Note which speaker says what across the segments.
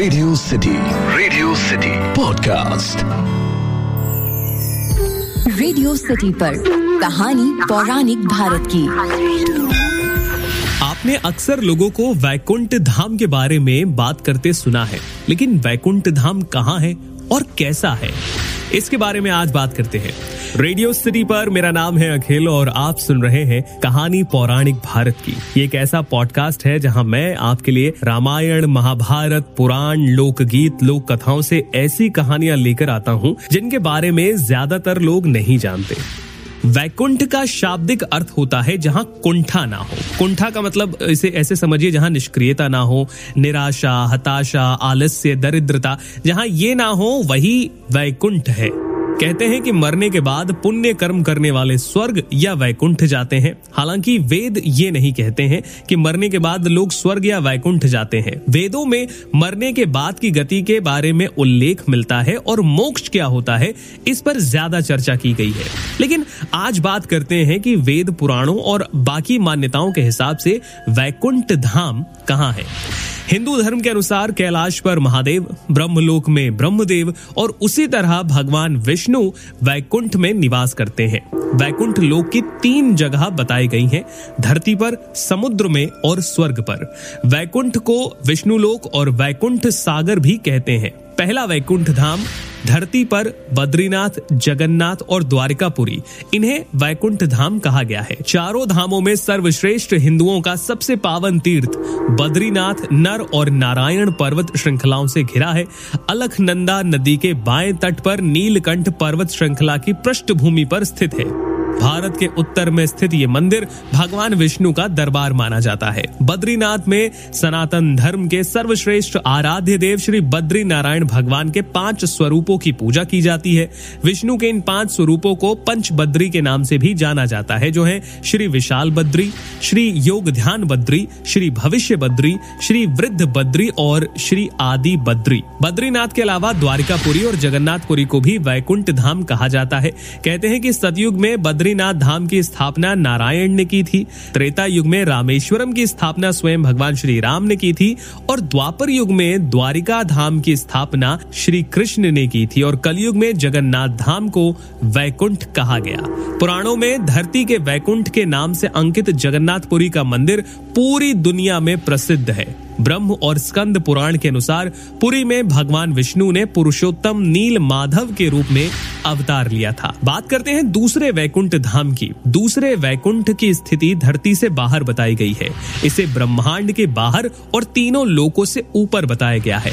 Speaker 1: Radio city radio city podcast
Speaker 2: radio city पर कहानी पौराणिक भारत की।
Speaker 3: आपने अक्सर लोगों को वैकुंठ धाम के बारे में बात करते सुना है लेकिन वैकुंठ धाम कहाँ है और कैसा है? इसके बारे में आज बात करते हैं। रेडियो सिटी पर मेरा नाम है अखिल और आप सुन रहे हैं कहानी पौराणिक भारत की। ये एक ऐसा पॉडकास्ट है जहाँ मैं आपके लिए रामायण, महाभारत, पुराण, लोकगीत लोक कथाओं से ऐसी कहानियाँ लेकर आता हूँ, जिनके बारे में ज़्यादातर लोग नहीं जानते। वैकुंठ का शाब्दिक अर्थ होता है जहाँ कुंठा ना हो। कुंठा का मतलब इसे ऐसे समझिए जहाँ निष्क्रियता ना हो, निराशा, हताशा, आलस्य, दरिद्रता, जहाँ ये ना हो, वही वैकुंठ है। कहते हैं कि मरने के बाद पुण्य कर्म करने वाले स्वर्ग या वैकुंठ जाते हैं। हालाँकि वेद ये नहीं कहते हैं कि मरने के बाद लोग स्वर्ग या वैकुंठ जाते हैं। वेदों में मरने के बाद की गति के बारे में उल्लेख मिलता है और मोक्ष क्या होता है, इस पर ज़्यादा चर्चा की गई है। लेकिन आज बात करते हैं कि वेद पुराणों और बाकी मान्यताओं के हिसाब से वैकुंठ धाम कहाँ है। हिंदू धर्म के अनुसार कैलाश पर महादेव, ब्रह्मलोक में ब्रह्मदेव और उसी तरह भगवान विष्णु वैकुंठ में निवास करते हैं। वैकुंठ लोक की तीन जगह बताई गई हैं, धरती पर, समुद्र में और स्वर्ग पर। वैकुंठ को विष्णु लोक और वैकुंठ सागर भी कहते हैं। पहला वैकुंठ धाम धरती पर बद्रीनाथ, जगन्नाथ और द्वारिकापुरी। इन्हें वैकुंठ धाम कहा गया है। चारों धामों में सर्वश्रेष्ठ हिंदुओं का सबसे पावन तीर्थ, बद्रीनाथ नर और नारायण पर्वत श्रृंखलाओं से घिरा है। अलखनंदा नदी के बाएँ तट पर नीलकंठ पर्वत श्रृंखला की पृष्ठभूमि पर स्थित है। भारत के उत्तर में स्थित ये मंदिर भगवान विष्णु का दरबार माना जाता है। बद्रीनाथ में सनातन धर्म के सर्वश्रेष्ठ आराध्य देव श्री बद्री नारायण भगवान के पाँच स्वरूपों की पूजा की जाती है। विष्णु के इन पाँच स्वरूपों को पंच बद्री के नाम से भी जाना जाता है, जो है श्री विशाल बद्री, श्री योग ध्यान बद्री, श्री भविष्य बद्री, श्री वृद्ध बद्री और श्री आदि बद्री। बद्रीनाथ के अलावा द्वारिकापुरी और जगन्नाथपुरी को भी वैकुंठ धाम कहा जाता है। कहते हैं कि सतयुग में बद्री बद्रीनाथ धाम की स्थापना नारायण ने की थी। त्रेता युग में रामेश्वरम की स्थापना स्वयं भगवान श्री राम ने की थी और द्वापर युग में द्वारिका धाम की स्थापना श्री कृष्ण ने की थी और कलयुग में जगन्नाथ धाम को वैकुंठ कहा गया। पुराणों में धरती के वैकुंठ के नाम से अंकित जगन्नाथपुरी का मंदिर पूरी दुनिया में प्रसिद्ध है। ब्रह्म और स्कंद पुराण के अनुसार पुरी में भगवान विष्णु ने पुरुषोत्तम नील माधव के रूप में अवतार लिया था। बात करते हैं दूसरे वैकुंठ धाम की। दूसरे वैकुंठ की स्थिति धरती से बाहर बताई गई है। इसे ब्रह्मांड के बाहर और तीनों लोकों से ऊपर बताया गया है।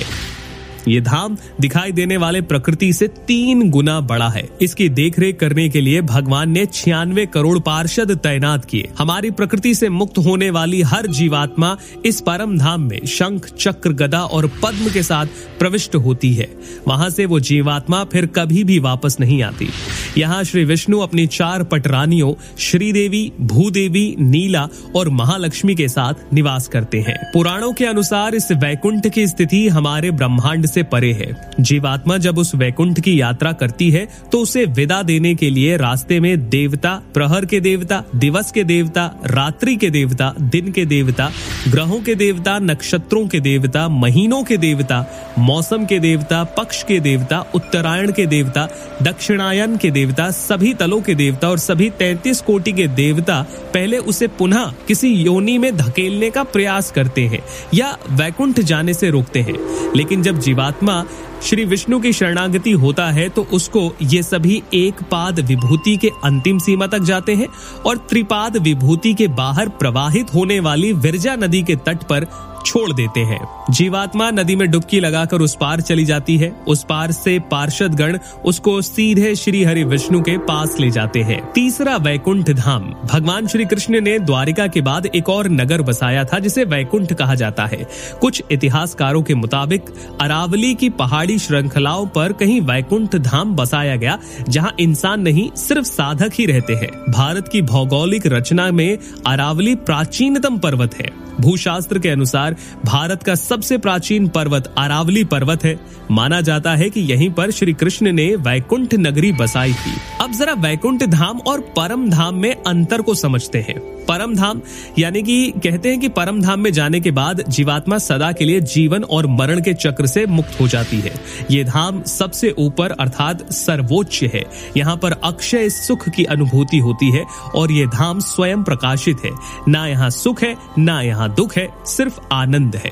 Speaker 3: ये धाम दिखाई देने वाले प्रकृति से तीन गुना बड़ा है। इसकी देखरेख करने के लिए भगवान ने छियानवे करोड़ पार्षद तैनात किए। हमारी प्रकृति से मुक्त होने वाली हर जीवात्मा इस परम धाम में शंख, चक्र, गदा और पद्म के साथ प्रविष्ट होती है। वहाँ से वो जीवात्मा फिर कभी भी वापस नहीं आती। यहाँ श्री विष्णु अपनी चार पटरानियों, श्रीदेवी, भूदेवी, नीला और महालक्ष्मी के साथ निवास करते हैं। पुराणों के अनुसार इस वैकुंठ की स्थिति हमारे ब्रह्मांड से परे है जीवात्मा जब उस वैकुंठ की यात्रा करती है तो उसे विदा देने के लिए रास्ते में देवता प्रहर के देवता दिवस के देवता रात्रि के देवता दिन के देवता ग्रहों के देवता नक्षत्रों के देवता महीनों के देवता मौसम के देवता पक्ष के देवता उत्तरायण के देवता दक्षिणायन के देवता सभी तलों के देवता और सभी तैतीस कोटि के देवता पहले उसे पुनः किसी योनि में धकेलने का प्रयास करते हैं या वैकुंठ जाने से रोकते हैं लेकिन जब जीवा जीवात्मा श्री विष्णु की शरणागति होता है तो उसको ये सभी एक पाद विभूति के अंतिम सीमा तक जाते हैं और त्रिपाद विभूति के बाहर प्रवाहित होने वाली विरजा नदी के तट पर छोड़ देते हैं। जीवात्मा नदी में डुबकी लगाकर उस पार चली जाती है। उस पार से पार्षद गण उसको सीधे श्री हरि विष्णु के पास ले जाते हैं। तीसरा वैकुंठ धाम। भगवान श्री कृष्ण ने द्वारिका के बाद एक और नगर बसाया था, जिसे वैकुंठ कहा जाता है। कुछ इतिहासकारों के मुताबिक अरावली की पहाड़ी श्रृंखलाओं पर कहीं वैकुंठ धाम बसाया गया, जहाँ इंसान नहीं, सिर्फ़ साधक ही रहते हैं। भारत की भौगोलिक रचना में अरावली प्राचीनतम पर्वत है। भूशास्त्र के अनुसार, भारत का सबसे प्राचीन पर्वत अरावली पर्वत है। माना जाता है कि यहीं पर श्री कृष्ण ने वैकुंठ नगरी बसाई थी। अब जरा वैकुंठ धाम और परम धाम में अंतर को समझते हैं। परम धाम यानी कि कहते हैं कि परम धाम में जाने के बाद जीवात्मा सदा के लिए जीवन और मरण के चक्र से मुक्त हो जाती है। ये धाम सबसे ऊपर अर्थात सर्वोच्च है। यहाँ पर अक्षय सुख की अनुभूति होती है और ये धाम स्वयं प्रकाशित है। ना यहाँ सुख है, ना यहाँ दुख है, सिर्फ़ आनंद है।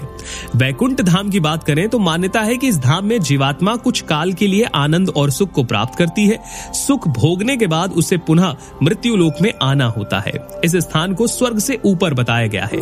Speaker 3: वैकुंठ धाम की बात करें तो मान्यता है कि इस धाम में जीवात्मा कुछ काल के लिए आनंद और सुख को प्राप्त करती है। सुख भोगने के बाद उसे पुनः मृत्यु लोक में आना होता है। इस स्थान को स्वर्ग से ऊपर बताया गया है।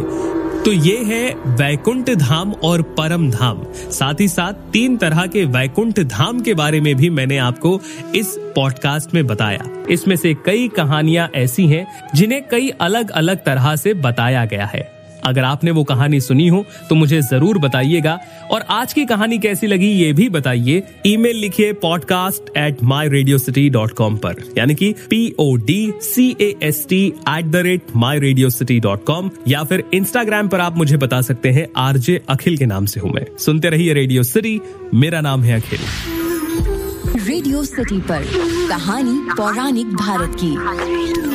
Speaker 3: तो ये है वैकुंठ धाम और परम धाम। साथ ही साथ तीन तरह के वैकुंठ धाम के बारे में भी मैंने आपको इस पॉडकास्ट में बताया। इसमें से कई कहानियाँ ऐसी हैं जिन्हें कई अलग अलग तरह से बताया गया है। अगर आपने वो कहानी सुनी हो तो मुझे ज़रूर बताइएगा। और आज की कहानी कैसी लगी, ये भी बताइए। ईमेल लिखिए podcast at my radio city dot com पर। यानी कि P O D C A S T at the rate my radio city dot com या फिर इंस्टाग्राम पर आप मुझे बता सकते हैं, आरजे अखिल के नाम से हूँ मैं। सुनते रहिए रेडियो सिटी मेरा नाम है अखिल।
Speaker 2: रेडियो सिटी पर कहानी पौराणिक भारत की।